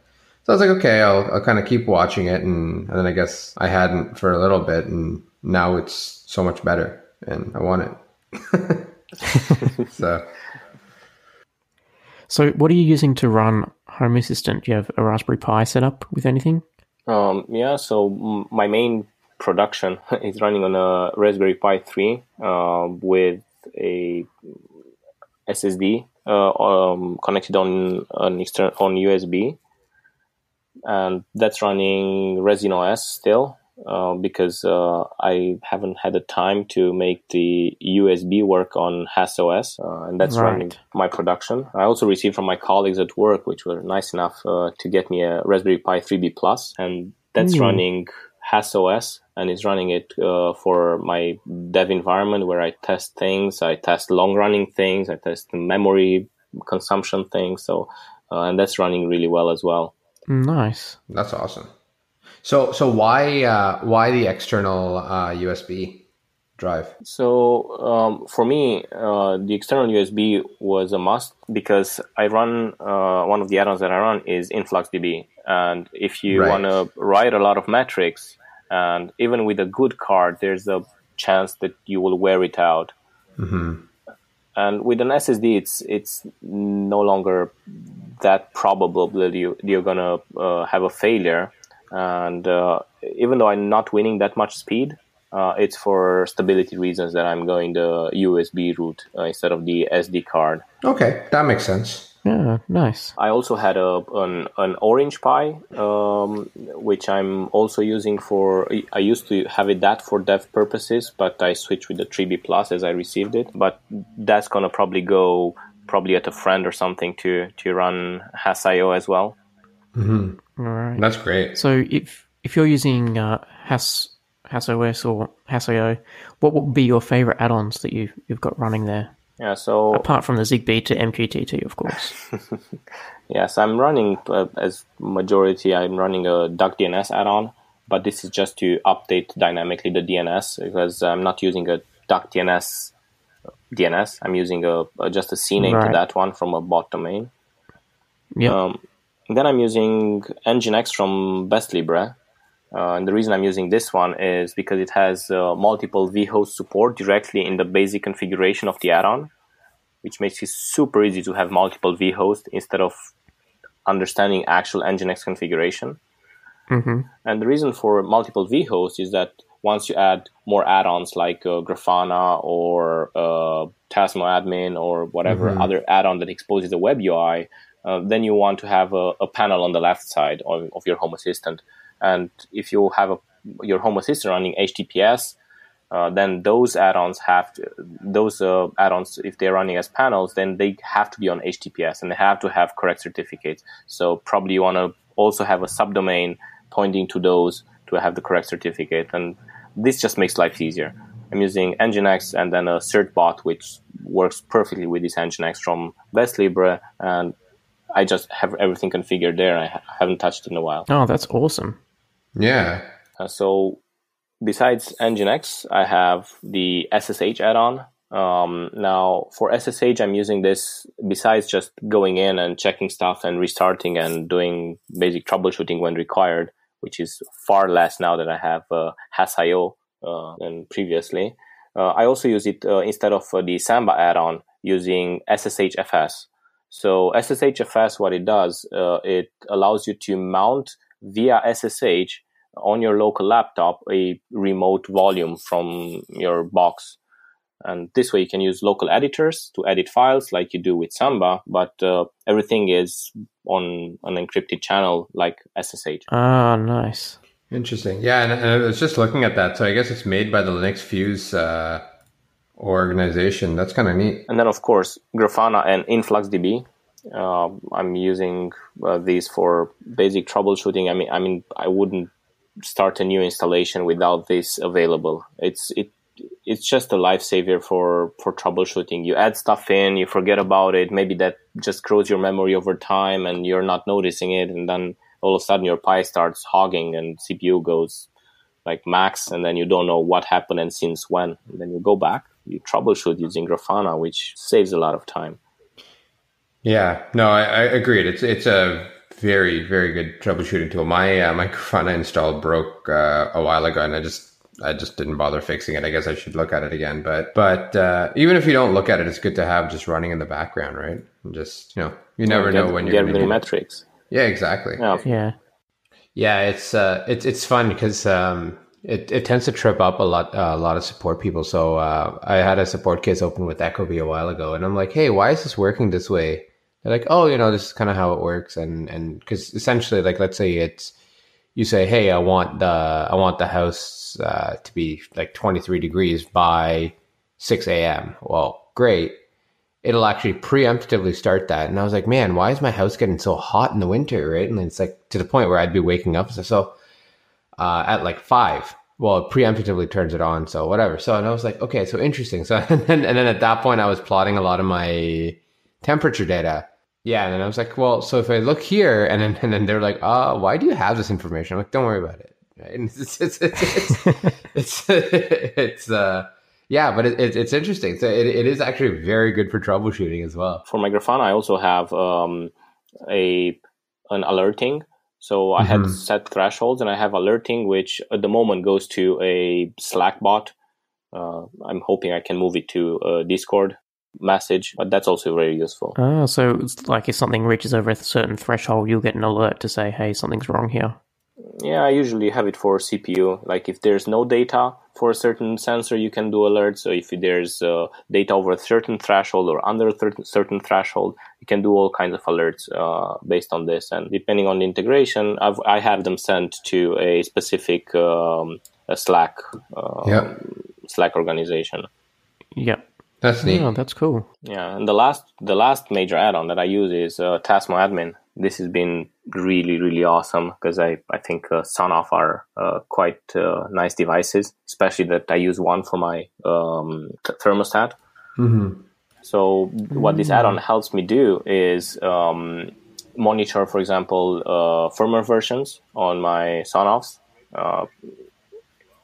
So I was like, okay, I'll, I'll kind of keep watching it, and, and then I guess I hadn't for a little bit, and now it's so much better, and I want it. so So, what are you using to run Home Assistant? Do you have a Raspberry Pi set up with anything? Um, yeah, so my main production is running on a Raspberry Pi 3 uh, with a SSD uh, um, connected on an external on USB, and that's running ResinOS still uh, because uh, I haven't had the time to make the USB work on HassOS, uh, and that's Right. running my production. I also received from my colleagues at work, which were nice enough uh, to get me a Raspberry Pi 3B Plus, and that's Mm. running HassOS, and it's running it uh, for my dev environment where I test things, I test long running things, I test memory consumption things. So, uh, and that's running really well as well. Nice. That's awesome. So so why uh, why the external uh, USB drive? So um, for me, uh, the external USB was a must because I run uh, one of the add-ons that I run is InfluxDB, and if you Right. want to write a lot of metrics, and even with a good card, there's a chance that you will wear it out. And with an SSD, it's it's no longer that probable that you you're gonna uh, have a failure. And uh, even though I'm not winning that much speed, uh, it's for stability reasons that I'm going the USB route uh, instead of the SD card. Okay, that makes sense. Yeah, nice. I also had a an, an Orange Pi, um, which I'm also using for. I used to have it that for dev purposes, but I switched with the 3B Plus as I received it. But that's gonna probably go probably at a friend or something to to run Hass.io as well. All right. That's great. So if if you're using uh, Has HassOS or Hass.io, what would be your favorite add-ons that you you've got running there? Yeah, so Apart from the ZigBee to MQTT, of course. yes, I'm running uh, as majority. I'm running a DuckDNS add-on, but this is just to update dynamically the DNS because I'm not using a DuckDNS DNS. DNS. I'm using a, a just a CNAME to that one from a bot domain. Yep. Um, then I'm using Nginx from Best Libre. Uh, and the reason I'm using this one is because it has uh, multiple vhost support directly in the basic configuration of the add-on, which makes it super easy to have multiple vhosts instead of understanding actual Nginx configuration. hmm And the reason for multiple vhosts is that once you add more add-ons like uh, Grafana or uh, Tasmo Admin or whatever other add-on that exposes a web UI, uh, then you want to have a, a panel on the left side of, of your Home Assistant. And if you have a, your Home Assistant running HTTPS, uh, then those add-ons have to, those uh, add-ons if they're running as panels, then they have to be on HTTPS and they have to have correct certificates. So probably you want to also have a subdomain pointing to those to have the correct certificate, and this just makes life easier. I'm using Nginx and then a certbot which works perfectly with this Nginx from Best Libre, and I just have everything configured there. I haven't touched it in a while. Oh, that's awesome. Yeah. Uh, so besides Nginx, I have the SSH add-on. Um, now for SSH, I'm using this besides just going in and checking stuff and restarting and doing basic troubleshooting when required, which is far less now that I have uh, Hass.io uh, than previously. Uh, I also use it uh, instead of uh, the Samba add-on using SSHFS. So SSHFS, what it does, uh, it allows you to mount via SSH on your local laptop a remote volume from your box. And this way you can use local editors to edit files like you do with Samba, but uh, everything is on an encrypted channel like SSH. Ah, nice. Interesting. Yeah, and, and I was just looking at that. So I guess it's made by the Linux Fuse uh, organization. That's kind of neat. And then, of course, Grafana and InfluxDB. Uh, I'm using uh, these for basic troubleshooting. I mean, I mean, I wouldn't start a new installation without this available. It's it it's just a lifesaver for for troubleshooting. You add stuff in, you forget about it. Maybe that just grows your memory over time, and you're not noticing it. And then all of a sudden, your Pi starts hogging, and CPU goes like max, and then you don't know what happened and since when. And then you go back, you troubleshoot using Grafana, which saves a lot of time. Yeah, no, I, I agreed. It's it's a very very good troubleshooting tool. My uh, my Grafana install broke uh, a while ago, and I just I just didn't bother fixing it. I guess I should look at it again. But but uh, even if you don't look at it, it's good to have just running in the background, right? And just you know, you never get, know when you're get going the to metrics. Yeah, exactly. Yeah, Yeah. Yeah, it's uh, it's it's fun because um, it it tends to trip up a lot uh, a lot of support people. So uh, I had a support case open with Ecobee a while ago, and I'm like, hey, why is this working this way? Like, oh, you know, this is kind of how it works, and and because essentially, like, let's say it's you say, hey, I want the I want the house uh, to be like 23 degrees by 6 a.m. Well, great. It'll actually preemptively start that, and I was like, man, why is my house getting so hot in the winter, right? And it's like to the point where I'd be waking up. So, so uh, at like five, well, it preemptively turns it on. So whatever. So and I was like, okay, so interesting. So and then, and then at that point, I was plotting a lot of my temperature data. Yeah, and then I was like, well, so if I look here, and then and then they're like, uh, why do you have this information? I'm like, don't worry about it. Right? And it's it's it's it's, it's, it's uh yeah, but it, it, it's interesting. So it, it is actually very good for troubleshooting as well. for my Grafana, I also have um, a an alerting. So I had Mhm. set thresholds, and I have alerting, which at the moment goes to a Slack bot. Uh, I'm hoping I can move it to a Discord message, but that's also very useful. Ah, so it's like if something reaches over a certain threshold, you'll get an alert to say, "Hey, something's wrong here." Yeah, I usually have it for CPU. Like if there's no data for a certain sensor, you can do alerts. So if there's uh, data over a certain threshold or under a certain certain threshold, you can do all kinds of alerts uh, based on this. And depending on the integration, I've, I have them sent to a specific um, a Slack uh, Yeah. Slack organization. Yep. That's neat. Oh, that's cool. Yeah, and the last the last major add-on that I use is uh, TasmoAdmin. this has been really really awesome because I I think uh, Sonoff are uh, quite uh, nice devices, especially that I use one for my um, th- thermostat. Mm-hmm. So what this add-on helps me do is um, monitor, for example, uh, firmware versions on my Sonoffs, uh,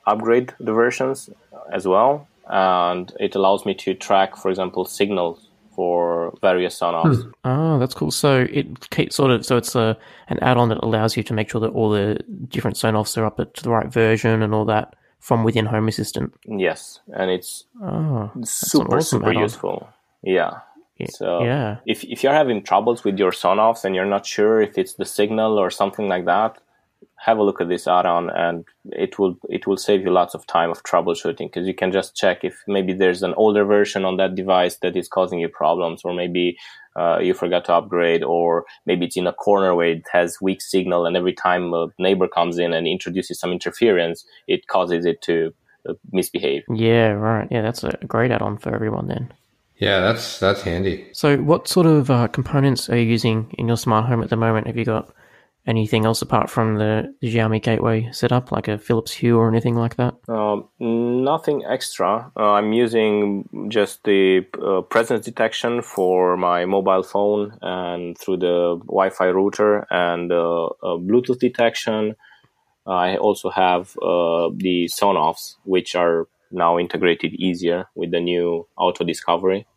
upgrade the versions as well, and it allows me to track, for example, signals for various Sonoffs. Oh, hmm. ah, that's cool. So it keeps sort of so it's a an add-on that allows you to make sure that all the different Sonoffs are up to the right version and all that from within Home Assistant. Yes, and it's Oh, super awesome super add-on. useful. Yeah. Yeah, So yeah. if if you're having troubles with your Sonoffs and you're not sure if it's the signal or something like that, have a look at this add-on and it will it will save you lots of time of troubleshooting because you can just check if maybe there's an older version on that device that is causing you problems or maybe uh, you forgot to upgrade or maybe it's in a corner where it has weak signal and every time a neighbor comes in and introduces some interference it causes it to uh, misbehave Yeah, right. Yeah, that's a great add-on for everyone then. Yeah, that's that's handy. So, what sort of uh, components are you using in your smart home at the moment? Have you got anything else apart from the, the Xiaomi gateway setup, like a Philips Hue or anything like that? Um, nothing extra. Uh, I'm using just the uh, presence detection for my mobile phone and through the Wi-Fi router and uh, Bluetooth detection. I also have uh, the Sonoffs, which are now integrated easier with the new Auto Discovery.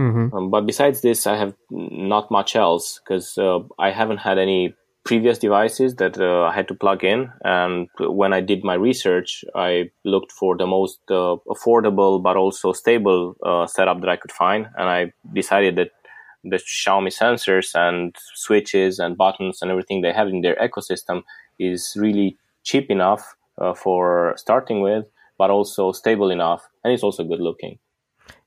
Mm-hmm. Um, but besides this, I have not much else because uh, I haven't had any previous devices that uh, I had to plug in. And when I did my research, I looked for the most uh, affordable but also stable uh, setup that I could find. And I decided that the Xiaomi sensors and switches and buttons and everything they have in their ecosystem is really cheap enough uh, for starting with, but also stable enough. And it's also good looking.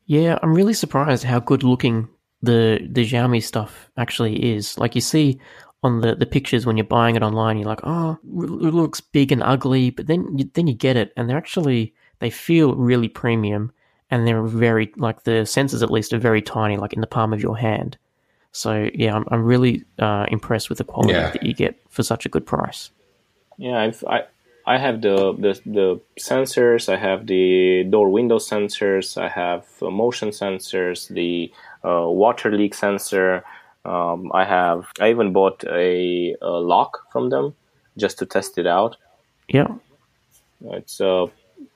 Yeah, I'm really surprised how good looking the the Xiaomi stuff actually is. Like you see on the, the pictures when you're buying it online, you're like, oh, it looks big and ugly, but then you, then you get it, and they're actually they feel really premium, and they're very like the sensors at least are very tiny, like in the palm of your hand. So yeah, I'm I'm really uh, impressed with the quality Yeah. that you get for such a good price. Yeah, I've, I I have the, the the sensors. I have the door window sensors. I have uh, motion sensors. The uh, water leak sensor. Um, I have. I even bought a, a lock from them just to test it out. Yeah, It's uh,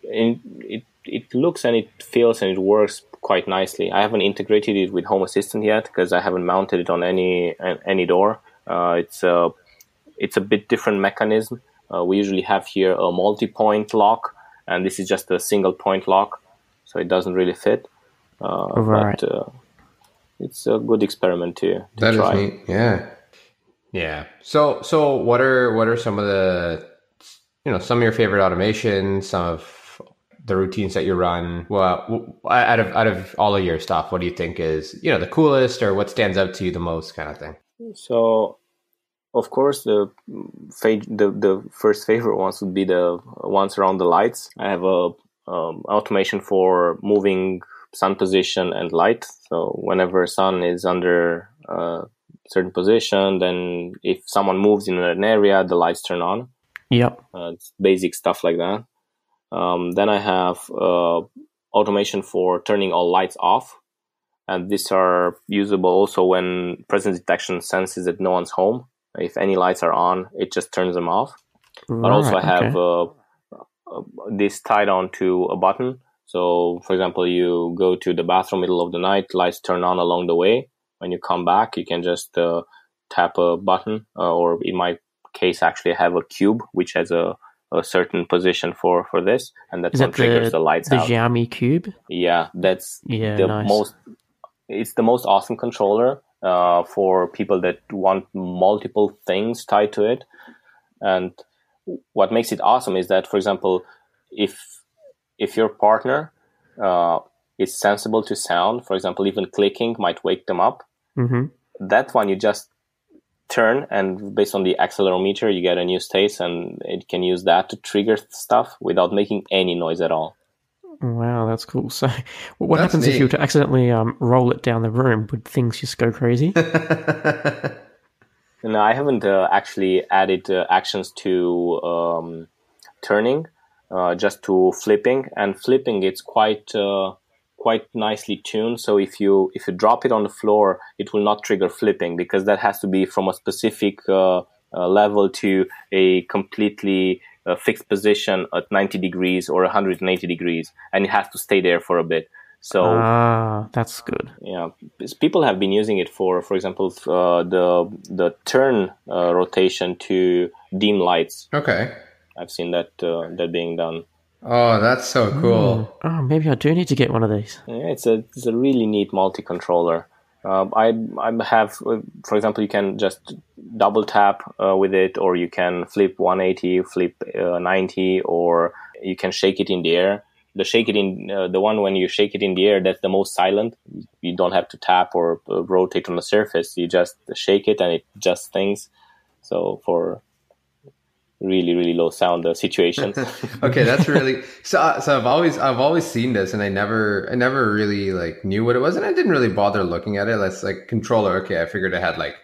in, it it looks and it feels and it works quite nicely. I haven't integrated it with Home Assistant yet because I haven't mounted it on any any door. Uh, it's a it's a bit different mechanism. Uh, we usually have here a multi-point lock, and this is just a single point lock, so it doesn't really fit. Uh, Right. But uh, it's a good experiment to, to That is try. neat. Yeah. Yeah. So so what are what are some of the you know some of your favorite automation, some of the routines that you run? Well, out of out of all of your stuff, what do you think is you know the coolest or what stands out to you the most, kind of thing? So, of course, the the the first favorite ones would be the ones around the lights. I have a um, automation for moving sun position and light. So whenever sun is under a certain position, then if someone moves in an area, the lights turn on. yep, Uh, it's basic stuff like that. Um, then I have uh, automation for turning all lights off, and these are usable also when presence detection senses that no one's home. If any lights are on, it just turns them off. But also, I have okay. uh, uh, this tied on to a button. So, for example, you go to the bathroom middle of the night, lights turn on along the way. When you come back, you can just uh, tap a button, uh, or in my case, actually, I have a cube which has a, a certain position for for this, and that is one that triggers the, the, lights the out. The Xiaomi Cube? Yeah, that's Yeah, the nice. most. It's the most awesome controller uh, for people that want multiple things tied to it. And what makes it awesome is that, for example, if if your partner uh, is sensible to sound, for example, even clicking might wake them up. hmm That one you just turn, and based on the accelerometer, you get a new state, and it can use that to trigger stuff without making any noise at all. Wow, that's cool. So, what That's happens if you were to accidentally um, roll it down the room? Would things just go crazy? No, I haven't uh, actually added uh, actions to um, turning, uh, just to flipping. And flipping, it's quite uh, quite nicely tuned. So if you if you drop it on the floor, it will not trigger flipping because that has to be from a specific uh, uh, level to a completely fixed position at 90 degrees or 180 degrees, and it has to stay there for a bit. So ah, that's good. Yeah, people have been using it for, for example, uh, the the turn uh, rotation to dim lights. Okay, I've seen that uh, that being done. Oh, that's so cool. Mm. Oh, maybe I do need to get one of these. Yeah, it's a it's a really neat multi controller. Um, I I have, uh, for example, you can just double tap uh, with it, or you can flip 180, flip uh, 90, or you can shake it in the air the shake it in uh, the one when you shake it in the air that's the most silent you don't have to tap or uh, rotate on the surface you just shake it and it just things so for really really low sound uh, situations okay that's really so uh, so i've always i've always seen this and i never i never really like knew what it was and i didn't really bother looking at it that's like controller okay i figured it had like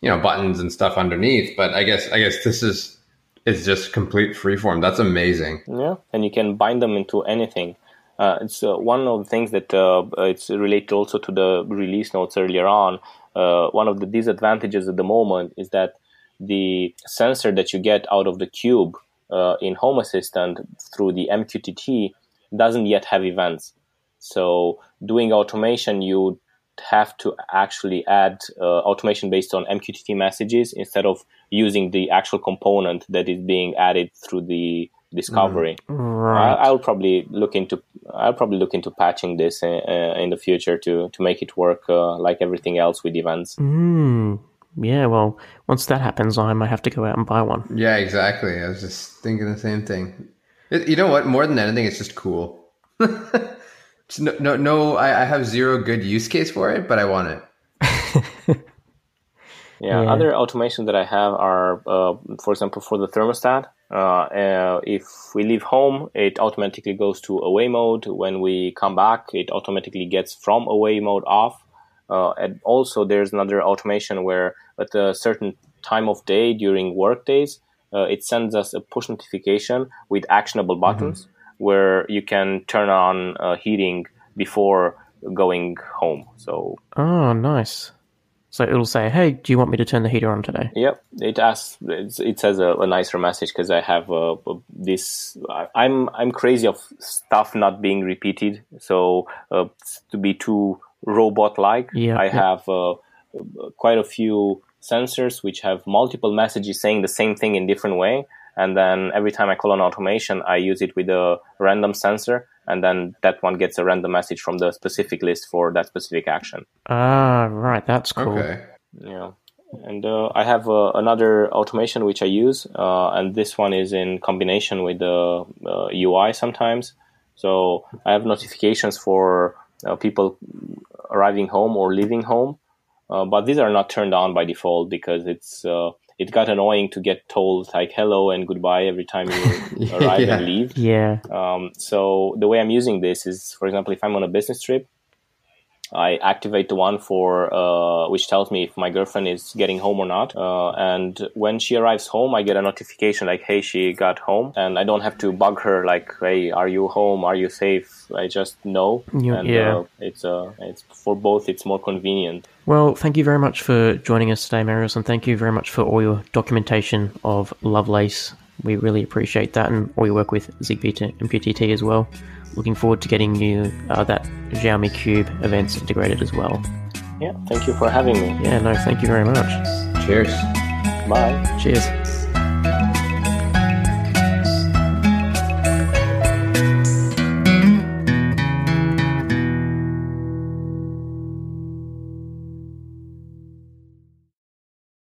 you know buttons and stuff underneath but i guess i guess this is it's just complete freeform. That's amazing. Yeah, and you can bind them into anything. Uh, it's uh, one of the things that uh, it's related also to the release notes earlier on. Uh, one of the disadvantages at the moment is that the sensor that you get out of the cube uh, in Home Assistant through the MQTT doesn't yet have events. So doing automation, you have to actually add uh, automation based on MQTT messages instead of using the actual component that is being added through the discovery. Mm, right. I, will probably look into I'll probably look into patching this in, uh, in the future to to make it work uh, like everything else with events. Mm. Yeah, well, once that happens, I might have to go out and buy one. Yeah, exactly. I was just thinking the same thing. It, you know what? More than anything, it's just cool. no, no, no I, I, have zero good use case for it, but I want it. yeah, yeah, other automation that I have are, uh, for example, for the thermostat. Uh, uh, if we leave home, it automatically goes to away mode. When we come back, it automatically gets from away mode off. Uh, and also, there's another automation where at a certain time of day during work days, uh, it sends us a push notification with actionable buttons. Mm-hmm where you can turn on uh, heating before going home. So oh, nice. So it'll say, "Hey, do you want me to turn the heater on today?" Yep, it asks. It says a, a nicer message because I have uh, this. I'm I'm crazy of stuff not being repeated. So uh, to be too robot-like, yeah, I have uh, quite a few sensors which have multiple messages saying the same thing in different way and then every time I call an automation, I use it with a random sensor, and then that one gets a random message from the specific list for that specific action. Ah, right, that's cool. Okay. Yeah, and uh, I have uh, another automation which I use, uh, and this one is in combination with the UI uh, sometimes. So I have notifications for uh, people arriving home or leaving home, uh, but these are not turned on by default because it's it got annoying to get told like hello and goodbye every time you arrive yeah. and leave. Yeah. Um, so the way I'm using this is, for example, if I'm on a business trip, I activate the one for uh, which tells me if my girlfriend is getting home or not. Uh, and when she arrives home, I get a notification like, "Hey, she got home," and I don't have to bug her like, "Hey, are you home? Are you safe?" I just know, and yeah. uh, it's uh, it's for both. It's more convenient. Well, thank you very much for joining us today, Marius, and thank you very much for all your documentation of Lovelace. We really appreciate that, and all your work with Zigbee to MQTT as well. Looking forward to getting you uh, that Xiaomi Cube events integrated as well. Yeah, thank you for having me. Yeah, no, thank you very much. Cheers. Bye. Cheers.